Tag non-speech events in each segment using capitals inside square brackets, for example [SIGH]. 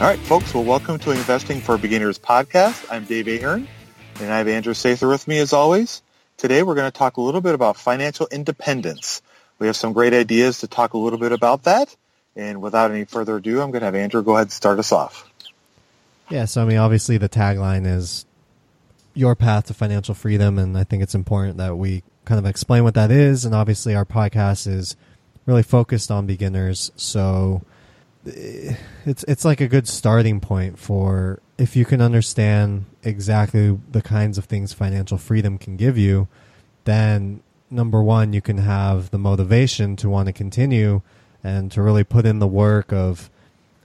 All right, folks. Well, welcome to Investing for Beginners podcast. I'm Dave Ahern, and I have Andrew Sather with me as always. Today, we're going to talk a little bit about financial independence. We have some great ideas to talk a little bit about that. And without any further ado, I'm going to have Andrew go ahead and start us off. Yeah, so I mean, obviously, the tagline is your path to financial freedom, and I think it's important that we kind of explain what that is. And obviously, our podcast is really focused on beginners, so it's it's like a good starting point for if you can understand exactly the kinds of things financial freedom can give you, then number one, you can have the motivation to want to continue and to really put in the work of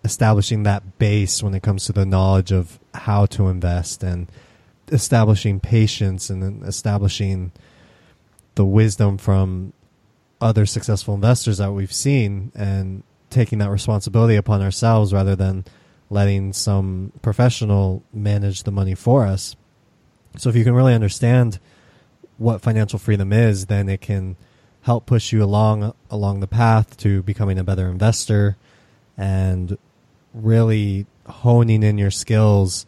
establishing that base when it comes to the knowledge of how to invest and establishing patience and establishing the wisdom from other successful investors that we've seen and taking that responsibility upon ourselves rather than letting some professional manage the money for us. So if you can really understand what financial freedom is, then it can help push you along along the path to becoming a better investor and really honing in your skills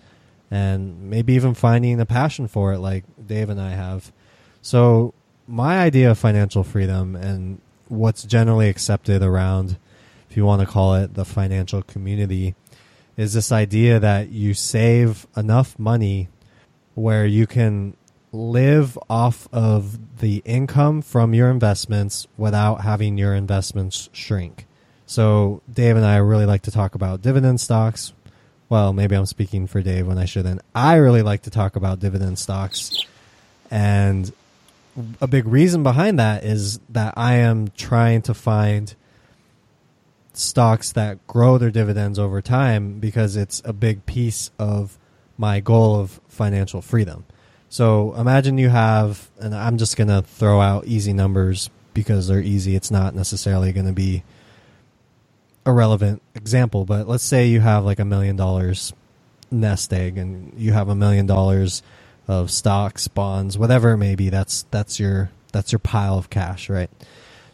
and maybe even finding a passion for it like Dave and I have. So my idea of financial freedom and what's generally accepted around you want to call it the financial community is this idea that you save enough money where you can live off of the income from your investments without having your investments shrink. So Dave and I really like to talk about dividend stocks. Well, maybe I'm speaking for Dave when I shouldn't. I really like to talk about dividend stocks. And a big reason behind that is that I am trying to find stocks that grow their dividends over time because it's a big piece of my goal of financial freedom. So imagine you have, and I'm just going to throw out easy numbers because they're easy. It's not necessarily going to be a relevant example, but let's say you have like a million dollars nest egg and you have a million dollars of stocks, bonds, whatever it may be. That's that's your that's your pile of cash, right?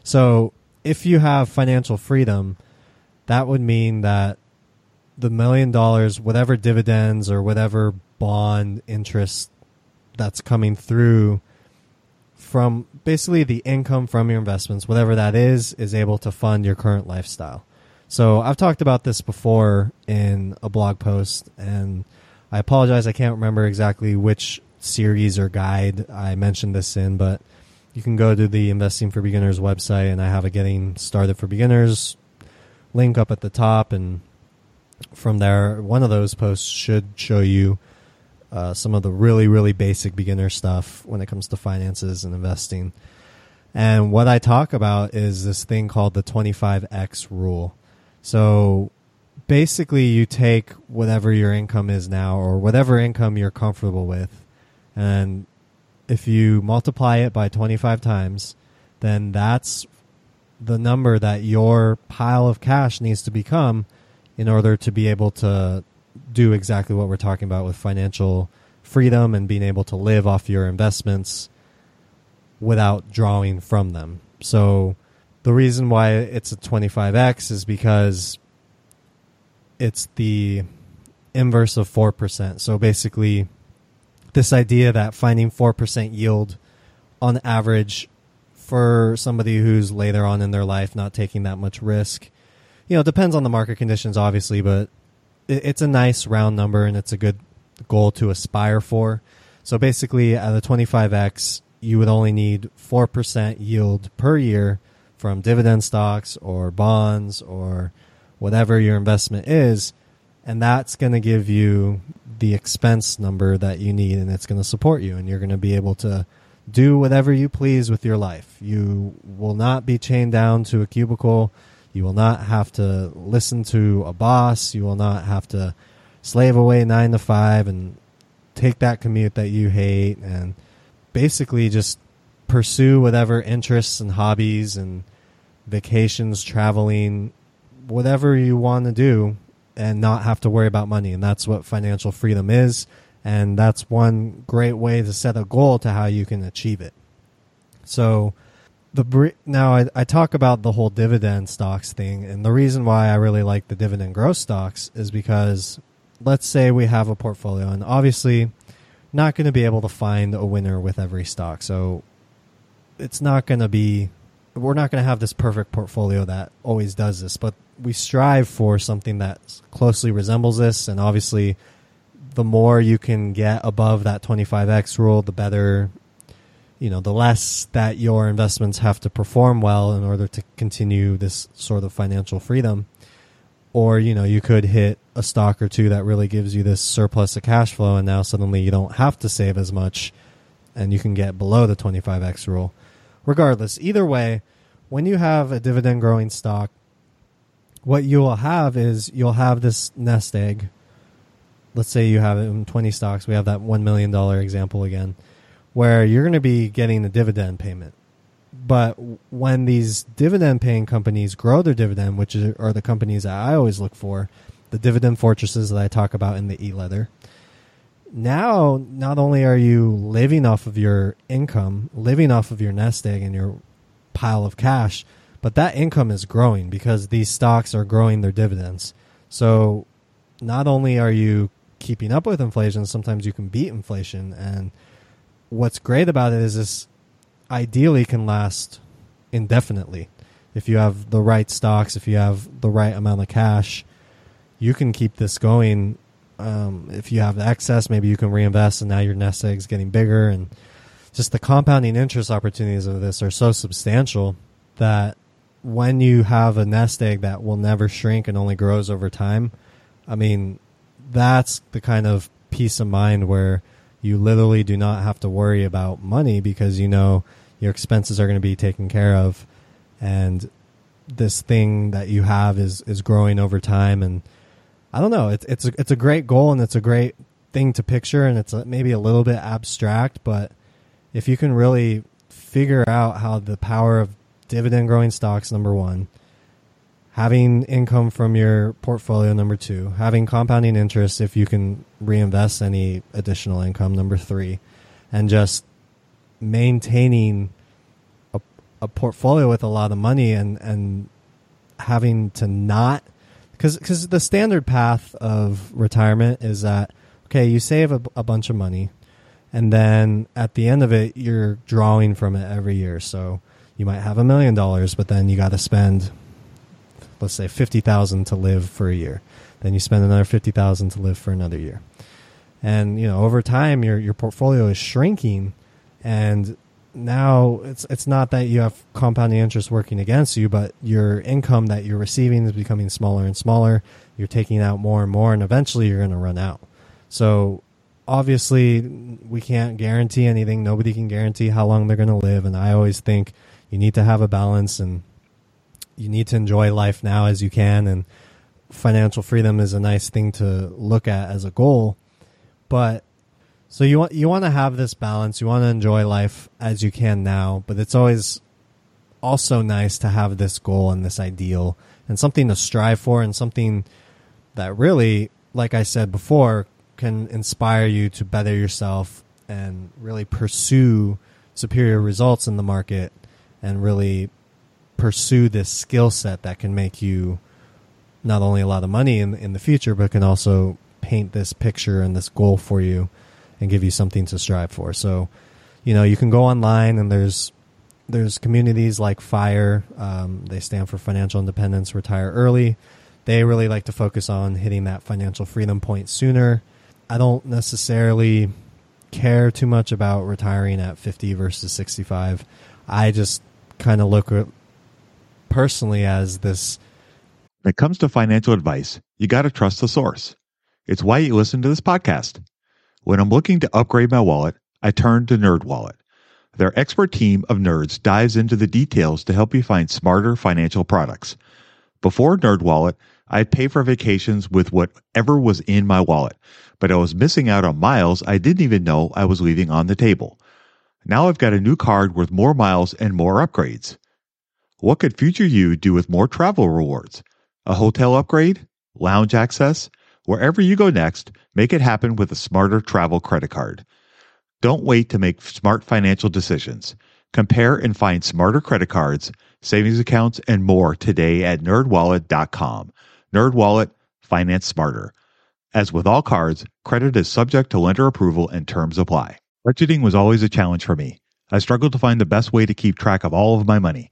So if you have financial freedom, that would mean that the million dollars, whatever dividends or whatever bond interest that's coming through from basically the income from your investments, whatever that is, is able to fund your current lifestyle. So I've talked about this before in a blog post, and I apologize. I can't remember exactly which series or guide I mentioned this in, but you can go to the Investing for Beginners website, and I have a Getting Started for Beginners link up at the top, and from there. One of those posts should show you uh, some of the really, really basic beginner stuff when it comes to finances and investing. And what I talk about is this thing called the 25x rule. So basically, you take whatever your income is now or whatever income you're comfortable with, and if you multiply it by 25 times, then that's the number that your pile of cash needs to become in order to be able to do exactly what we're talking about with financial freedom and being able to live off your investments without drawing from them. So the reason why it's a 25x is because it's the inverse of 4%. So basically this idea that finding 4% yield on average for somebody who's later on in their life not taking that much risk you know, it depends on the market conditions, obviously, but it, it's a nice round number and it's a good goal to aspire for. So basically, at a 25x, you would only need 4% yield per year from dividend stocks or bonds or whatever your investment is. And that's going to give you the expense number that you need and it's going to support you. And you're going to be able to do whatever you please with your life. You will not be chained down to a cubicle you will not have to listen to a boss. You will not have to slave away nine to five and take that commute that you hate and basically just pursue whatever interests and hobbies and vacations, traveling, whatever you want to do and not have to worry about money. And that's what financial freedom is. And that's one great way to set a goal to how you can achieve it. So, the now I, I talk about the whole dividend stocks thing, and the reason why I really like the dividend growth stocks is because let's say we have a portfolio, and obviously not going to be able to find a winner with every stock, so it's not going to be we're not going to have this perfect portfolio that always does this, but we strive for something that closely resembles this, and obviously the more you can get above that 25x rule, the better you know, the less that your investments have to perform well in order to continue this sort of financial freedom. Or, you know, you could hit a stock or two that really gives you this surplus of cash flow and now suddenly you don't have to save as much and you can get below the 25x rule. Regardless, either way, when you have a dividend growing stock, what you will have is you'll have this nest egg. Let's say you have in 20 stocks. We have that $1 million example again where you're going to be getting a dividend payment. But when these dividend paying companies grow their dividend, which are the companies that I always look for, the dividend fortresses that I talk about in the e letter, now not only are you living off of your income, living off of your nest egg and your pile of cash, but that income is growing because these stocks are growing their dividends. So not only are you keeping up with inflation, sometimes you can beat inflation and what's great about it is this ideally can last indefinitely. If you have the right stocks, if you have the right amount of cash, you can keep this going. Um, if you have excess, maybe you can reinvest, and now your nest egg is getting bigger. And just the compounding interest opportunities of this are so substantial that when you have a nest egg that will never shrink and only grows over time, I mean, that's the kind of peace of mind where you literally do not have to worry about money because you know your expenses are going to be taken care of. And this thing that you have is is growing over time. And I don't know it's it's a, it's a great goal and it's a great thing to picture and it's a, maybe a little bit abstract but if you can really figure out how the power of dividend growing stocks number 1 having income from your portfolio number two having compounding interest if you can reinvest any additional income number three and just maintaining a, a portfolio with a lot of money and and having to not because because the standard path of retirement is that okay you save a, a bunch of money and then at the end of it you're drawing from it every year. So you might have a million dollars but then you got to spend let's say 50,000 to live for a year. Then you spend another 50,000 to live for another year. And, you know, over time your your portfolio is shrinking and now it's it's not that you have compounding interest working against you, but your income that you're receiving is becoming smaller and smaller. You're taking out more and more, and eventually you're going to run out. So obviously, we can't guarantee anything. Nobody can guarantee how long they're going to live, and I always think you need to have a balance and you need to enjoy life now as you can. And financial freedom is a nice thing to look at as a goal, but so you want you want to have this balance. You want to enjoy life as you can now, but it's always also nice to have this goal and this ideal and something to strive for and something that really, like I said before, can inspire you to better yourself and really pursue superior results in the market and really pursue this skill set that can make you not only a lot of money in in the future, but can also paint this picture and this goal for you and give you something to strive for. So, you know, you can go online and there's there's communities like Fire. Um, they stand for Financial Independence, Retire Early. They really like to focus on hitting that financial freedom point sooner. I don't necessarily care too much about retiring at 50 versus 65. I just kind of look at personally as this. When it comes to financial advice, you got to trust the source. It's why you listen to this podcast. When I'm looking to upgrade my wallet, I turn to NerdWallet. Their expert team of nerds dives into the details to help you find smarter financial products. Before NerdWallet, I'd pay for vacations with whatever was in my wallet, but I was missing out on miles I didn't even know I was leaving on the table. Now I've got a new card with more miles and more upgrades. What could future you do with more travel rewards? A hotel upgrade? Lounge access? Wherever you go next, make it happen with a smarter travel credit card. Don't wait to make smart financial decisions. Compare and find smarter credit cards, savings accounts, and more today at nerdwallet.com. Nerdwallet, finance smarter. As with all cards, credit is subject to lender approval and terms apply. Budgeting was always a challenge for me. I struggled to find the best way to keep track of all of my money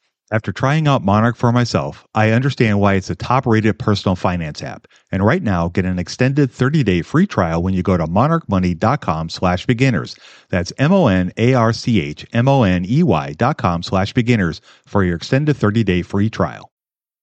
After trying out Monarch for myself, I understand why it's a top rated personal finance app. And right now, get an extended 30 day free trial when you go to monarchmoney.com slash beginners. That's M O N A R C H M O N E Y dot com slash beginners for your extended 30 day free trial.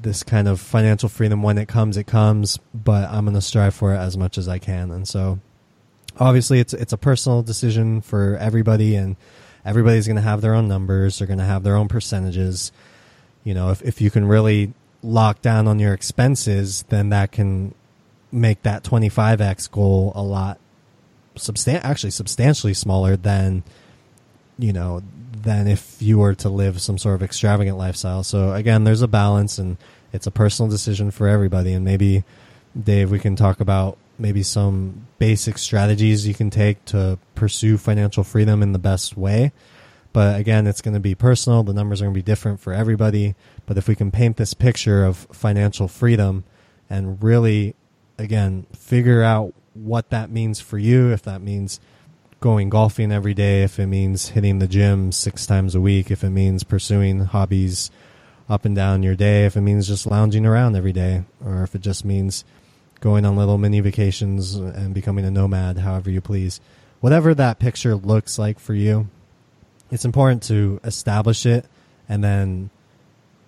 This kind of financial freedom when it comes, it comes, but I'm going to strive for it as much as I can. And so obviously it's it's a personal decision for everybody and everybody's going to have their own numbers, they're going to have their own percentages. You know, if if you can really lock down on your expenses, then that can make that 25x goal a lot substan- actually substantially smaller than you know than if you were to live some sort of extravagant lifestyle. So again, there's a balance and it's a personal decision for everybody and maybe Dave we can talk about maybe some basic strategies you can take to pursue financial freedom in the best way. But again, it's going to be personal. The numbers are going to be different for everybody. But if we can paint this picture of financial freedom and really, again, figure out what that means for you, if that means going golfing every day, if it means hitting the gym six times a week, if it means pursuing hobbies up and down your day, if it means just lounging around every day, or if it just means going on little mini vacations and becoming a nomad, however you please. Whatever that picture looks like for you, it's important to establish it and then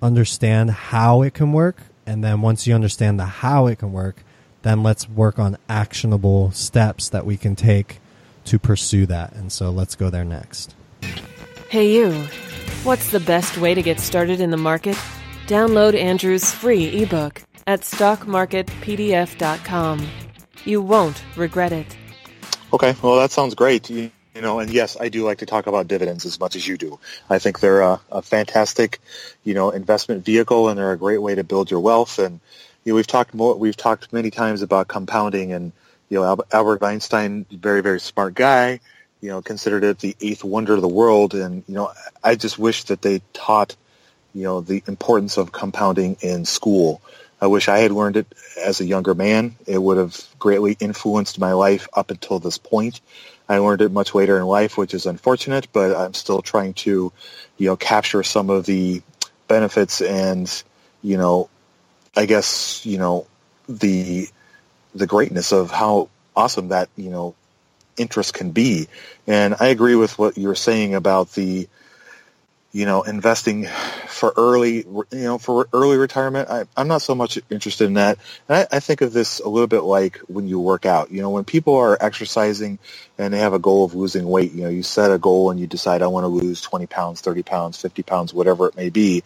understand how it can work. And then once you understand the how it can work, then let's work on actionable steps that we can take to pursue that. And so let's go there next. Hey, you. What's the best way to get started in the market? Download Andrew's free ebook at stockmarketpdf.com. You won't regret it. Okay, well, that sounds great. You, you, know, and yes, I do like to talk about dividends as much as you do. I think they're a, a fantastic, you know, investment vehicle, and they're a great way to build your wealth. And you know, we've talked more, we've talked many times about compounding, and you know, Albert Einstein, very very smart guy, you know, considered it the eighth wonder of the world. And you know, I just wish that they taught, you know, the importance of compounding in school I wish I had learned it as a younger man. It would have greatly influenced my life up until this point. I learned it much later in life, which is unfortunate, but I'm still trying to, you know, capture some of the benefits and, you know, I guess, you know, the the greatness of how awesome that, you know, interest can be. And I agree with what you're saying about the you know, investing for early, you know, for early retirement. I, am not so much interested in that. I, I, think of this a little bit like when you work out. You know, when people are exercising and they have a goal of losing weight, you know, you set a goal and you decide I want to lose 20 pounds, 30 pounds, 50 pounds, whatever it may be.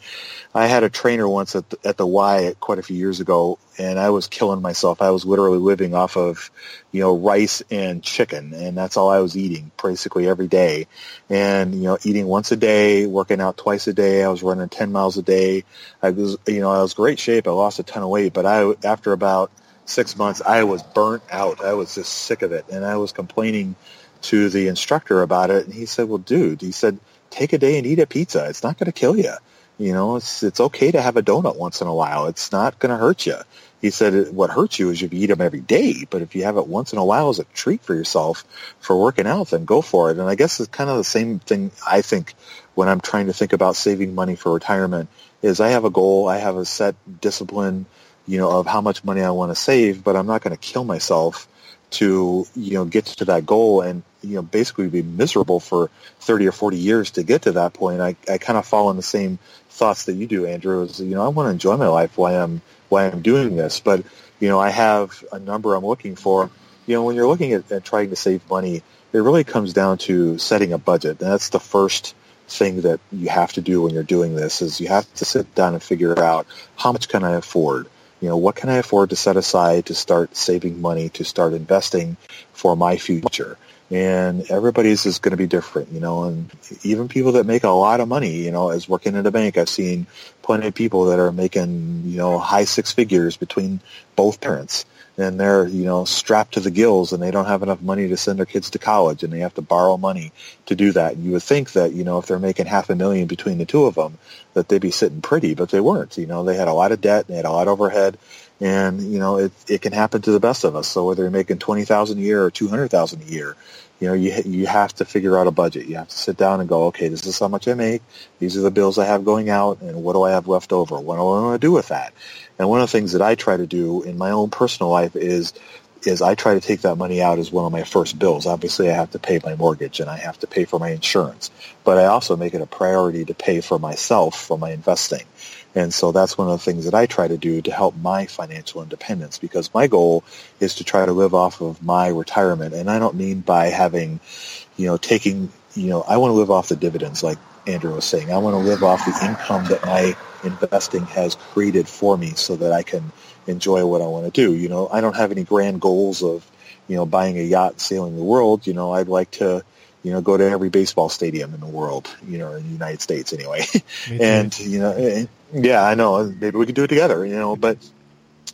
I had a trainer once at the, at the Y quite a few years ago, and I was killing myself. I was literally living off of, you know, rice and chicken, and that's all I was eating basically every day. And you know, eating once a day, working out twice a day. I was running 10 miles a day. I was, you know, I was great shape. I lost a ton of weight, but I after about six months, I was burnt out. I was just sick of it, and I was complaining to the instructor about it, and he said, "Well, dude," he said, "take a day and eat a pizza. It's not going to kill you." You know, it's it's okay to have a donut once in a while. It's not going to hurt you. He said what hurts you is if you eat them every day, but if you have it once in a while as a treat for yourself for working out, then go for it. And I guess it's kind of the same thing I think when I'm trying to think about saving money for retirement is I have a goal, I have a set discipline, you know, of how much money I want to save, but I'm not going to kill myself to, you know, get to that goal and, you know, basically be miserable for 30 or 40 years to get to that point. I, I kind of fall in the same thoughts that you do, Andrew, is, you know, I want to enjoy my life while I'm, while I'm doing this. But, you know, I have a number I'm looking for. You know, when you're looking at, at trying to save money, it really comes down to setting a budget. And that's the first thing that you have to do when you're doing this is you have to sit down and figure out how much can I afford? You know, what can I afford to set aside to start saving money, to start investing for my future? And everybody's is going to be different, you know, and even people that make a lot of money, you know, as working in a bank, I've seen plenty of people that are making, you know, high six figures between both parents and they're you know strapped to the gills and they don't have enough money to send their kids to college and they have to borrow money to do that. And you would think that you know if they're making half a million between the two of them that they'd be sitting pretty, but they weren't. You know they had a lot of debt, and they had a lot of overhead, and you know it it can happen to the best of us. So whether you're making twenty thousand a year or two hundred thousand a year, you know, you you have to figure out a budget. You have to sit down and go, okay, this is how much I make. These are the bills I have going out, and what do I have left over? What do I want to do with that? And one of the things that I try to do in my own personal life is is I try to take that money out as one of my first bills. Obviously, I have to pay my mortgage and I have to pay for my insurance, but I also make it a priority to pay for myself for my investing. And so that's one of the things that I try to do to help my financial independence because my goal is to try to live off of my retirement. And I don't mean by having, you know, taking, you know, I want to live off the dividends like Andrew was saying. I want to live off the income that my investing has created for me so that I can enjoy what I want to do. You know, I don't have any grand goals of, you know, buying a yacht, sailing the world. You know, I'd like to, you know, go to every baseball stadium in the world, you know, in the United States anyway. [LAUGHS] and, you know, eh, yeah, I know. Maybe we could do it together, you know, but,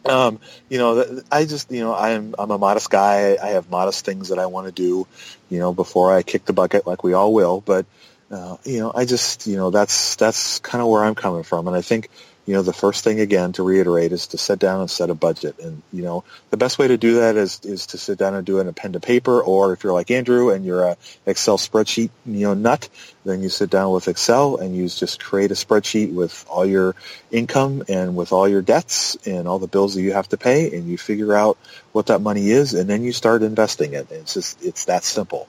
um, you know, I just, you know, I'm, I'm a modest guy. I have modest things that I want to do, you know, before I kick the bucket like we all will. But, uh, you know, I just, you know, that's, that's kind of where I'm coming from. And I think, you know, the first thing again to reiterate is to sit down and set a budget. And, you know, the best way to do that is, is to sit down and do it in a pen to paper, or if you're like Andrew and you're a Excel spreadsheet, you know, nut, then you sit down with Excel and you just create a spreadsheet with all your income and with all your debts and all the bills that you have to pay and you figure out what that money is and then you start investing it. It's just, it's that simple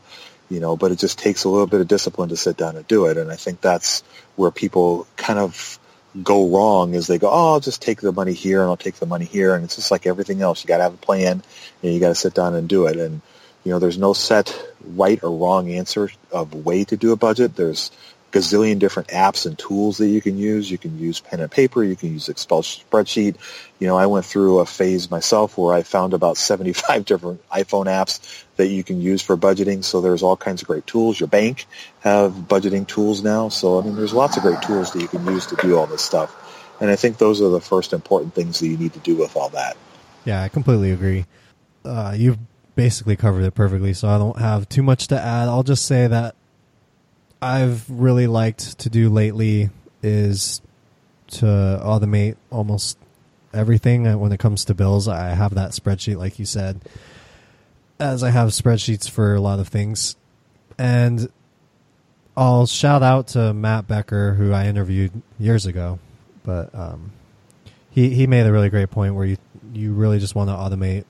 you know, but it just takes a little bit of discipline to sit down and do it. And I think that's where people kind of go wrong is they go, oh, I'll just take the money here and I'll take the money here. And it's just like everything else. You got to have a plan and you got to sit down and do it. And, you know, there's no set right or wrong answer of way to do a budget. There's gazillion different apps and tools that you can use. You can use pen and paper. You can use Excel spreadsheet. You know, I went through a phase myself where I found about 75 [LAUGHS] different iPhone apps that you can use for budgeting. So there's all kinds of great tools. Your bank have budgeting tools now. So, I mean, there's lots of great tools that you can use to do all this stuff. And I think those are the first important things that you need to do with all that. Yeah, I completely agree. Uh, you've basically covered it perfectly, so I don't have too much to add. I'll just say that I've really liked to do lately is to automate almost everything when it comes to bills. I have that spreadsheet, like you said, as I have spreadsheets for a lot of things. And I'll shout out to Matt Becker, who I interviewed years ago, but um, he he made a really great point where you you really just want to automate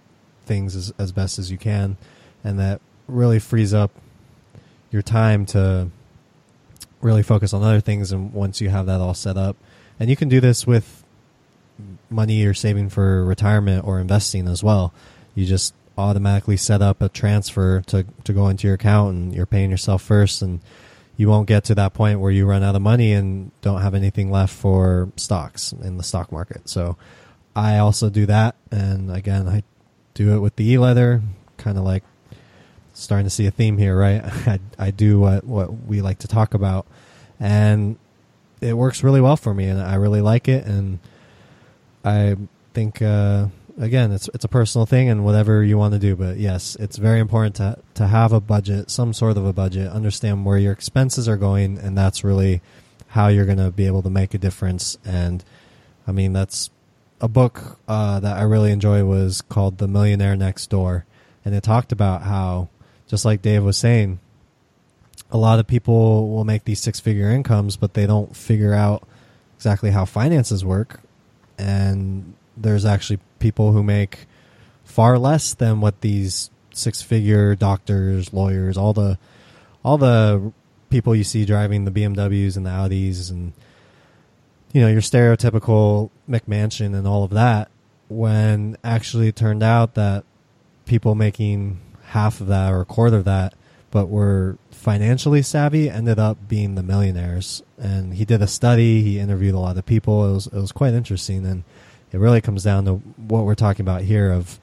things as as best as you can, and that really frees up your time to really focus on other things and once you have that all set up and you can do this with money you're saving for retirement or investing as well. You just automatically set up a transfer to, to go into your account and you're paying yourself first and you won't get to that point where you run out of money and don't have anything left for stocks in the stock market. So i also do that and again i do it with the e-letter kind of like starting to see a theme here, right? [LAUGHS] I, I do what, what we like to talk about, and it works really well for me, and I really like it. And I think, uh, again, it's it's a personal thing, and whatever you want to do. But yes, it's very important to to have a budget, some sort of a budget, understand where your expenses are going, and that's really how you're going to be able to make a difference. And I mean, that's a book uh, that I really enjoy was called The Millionaire Next Door, and it talked about how just like Dave was saying, a lot of people will make these six figure incomes, but they don't figure out exactly how finances work. And there's actually people who make far less than what these six figure doctors, lawyers, all the all the people you see driving the BMWs and the Audis and you know, your stereotypical McMansion and all of that when actually it turned out that people making half of that or a quarter of that, but were financially savvy, ended up being the millionaires. And he did a study. He interviewed a lot of people. It was it was quite interesting, and it really comes down to what we're talking about here. Of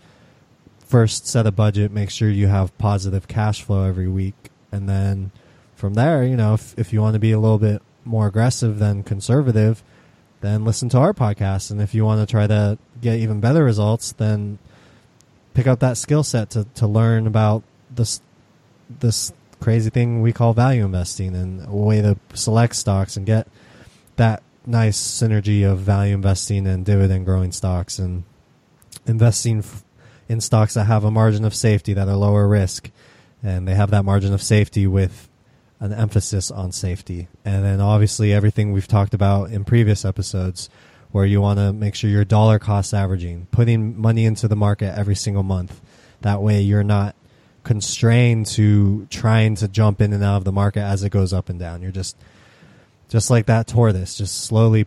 first set a budget, make sure you have positive cash flow every week, and then from there, you know, if if you want to be a little bit more aggressive than conservative, then listen to our podcast. And if you want to try to get even better results, then pick up that skill set to, to learn about this this crazy thing we call value investing and a way to select stocks and get that nice synergy of value investing and dividend growing stocks and investing in stocks that have a margin of safety that are lower risk. And they have that margin of safety with an emphasis on safety. And then obviously everything we've talked about in previous episodes where you want to make sure you're dollar cost averaging, putting money into the market every single month. That way you're not constrained to trying to jump in and out of the market as it goes up and down. You're just just like that tortoise, just slowly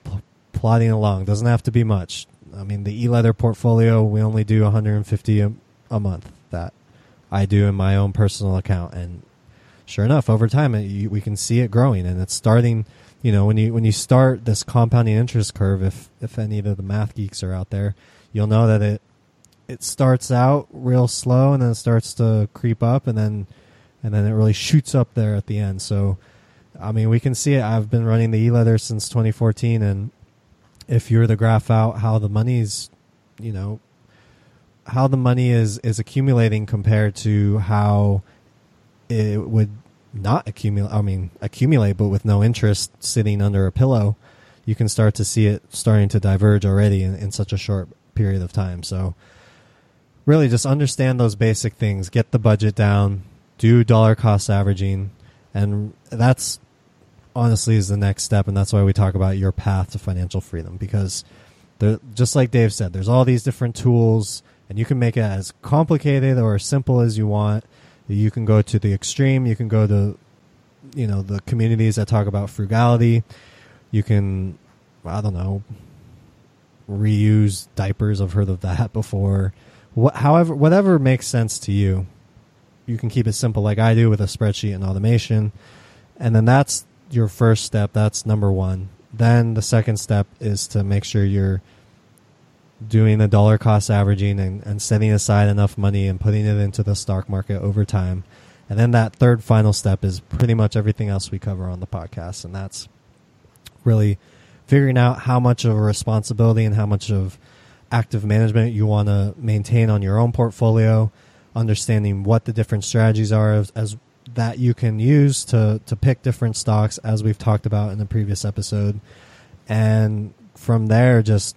plodding along. Doesn't have to be much. I mean, the e-letter portfolio, we only do 150 a, a month that I do in my own personal account. And sure enough, over time, it, you, we can see it growing and it's starting, you know, when you, when you start this compounding interest curve, if, if any of the math geeks are out there, you'll know that it, it starts out real slow and then it starts to creep up and then, and then it really shoots up there at the end. So, I mean, we can see it. I've been running the e-letter since 2014 and if you're the graph out how the money's, you know, how the money is is accumulating compared to how it would not accumulate. I mean, accumulate, but with no interest sitting under a pillow, you can start to see it starting to diverge already in, in such a short period of time. So, really, just understand those basic things. Get the budget down. Do dollar cost averaging, and that's honestly is the next step, and that's why we talk about your path to financial freedom because there, just like Dave said, there's all these different tools, and you can make it as complicated or as simple as you want. You can go to the extreme. You can go to, you know, the communities that talk about frugality. You can, I don't know, reuse diapers. I've heard of that [LAUGHS] before. What, however, whatever makes sense to you, you can keep it simple, like I do with a spreadsheet and automation, and then that's your first step. That's number one. Then the second step is to make sure you're doing the dollar cost averaging and, and setting aside enough money and putting it into the stock market over time. And then that third final step is pretty much everything else we cover on the podcast. And that's really figuring out how much of a responsibility and how much of active management you want to maintain on your own portfolio, understanding what the different strategies are as, as that you can use to to pick different stocks as we've talked about in the previous episode and from there just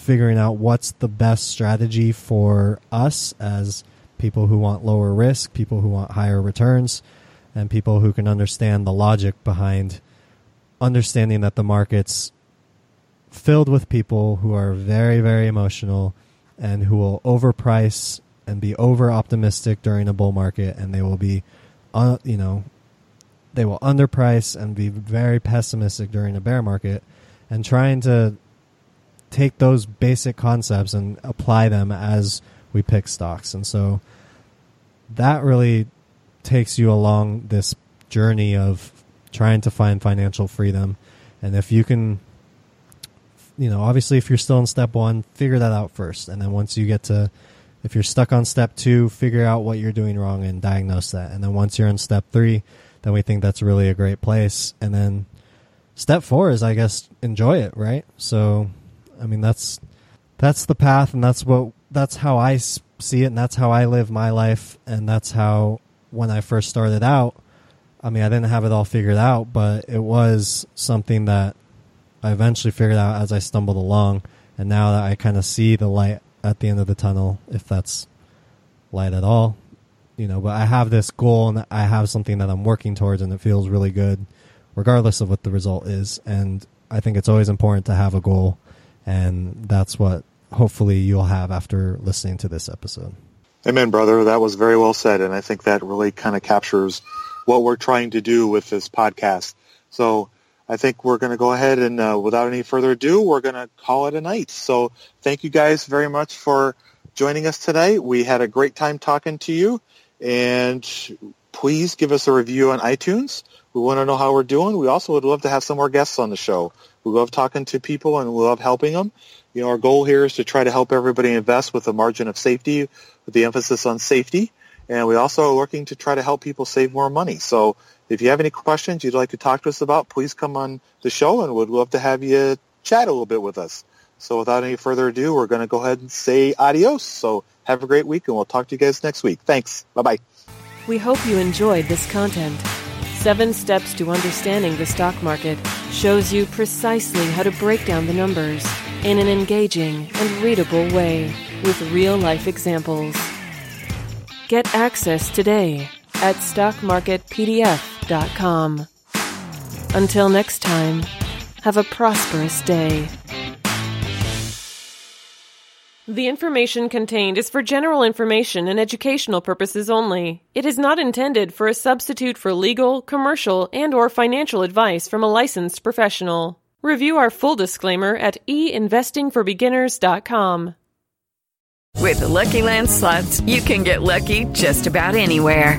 figuring out what's the best strategy for us as people who want lower risk, people who want higher returns, and people who can understand the logic behind understanding that the market's filled with people who are very very emotional and who will overprice and be over optimistic during a bull market and they will be uh, you know, they will underprice and be very pessimistic during a bear market, and trying to take those basic concepts and apply them as we pick stocks. And so that really takes you along this journey of trying to find financial freedom. And if you can, you know, obviously, if you're still in step one, figure that out first. And then once you get to if you're stuck on step two, figure out what you're doing wrong and diagnose that. And then once you're in step three, then we think that's really a great place. And then step four is, I guess, enjoy it, right? So, I mean, that's that's the path, and that's what that's how I see it, and that's how I live my life, and that's how when I first started out. I mean, I didn't have it all figured out, but it was something that I eventually figured out as I stumbled along. And now that I kind of see the light at the end of the tunnel, if that's light at all. You know, but I have this goal and I have something that I'm working towards, and it feels really good, regardless of what the result is. And I think it's always important to have a goal, and that's what hopefully you'll have after listening to this episode. Amen, brother. That was very well said, and I think that really kind of captures what we're trying to do with this podcast. So I think we're going to go ahead and uh, without any further ado, we're going to call it a night. So thank you guys very much for joining us today. We had a great time talking to you and please give us a review on iTunes. We want to know how we're doing. We also would love to have some more guests on the show. We love talking to people and we love helping them. You know, our goal here is to try to help everybody invest with a margin of safety, with the emphasis on safety. And we also are working to try to help people save more money. So if you have any questions you'd like to talk to us about, please come on the show and we'd love to have you chat a little bit with us. So without any further ado, we're going to go ahead and say adios. So have a great week and we'll talk to you guys next week. Thanks. Bye-bye. We hope you enjoyed this content. Seven Steps to Understanding the Stock Market shows you precisely how to break down the numbers in an engaging and readable way with real life examples. Get access today at stockmarketpdf.com. Until next time, have a prosperous day. The information contained is for general information and educational purposes only. It is not intended for a substitute for legal, commercial, and or financial advice from a licensed professional. Review our full disclaimer at einvestingforbeginners.com. With the Lucky Land slots, you can get lucky just about anywhere.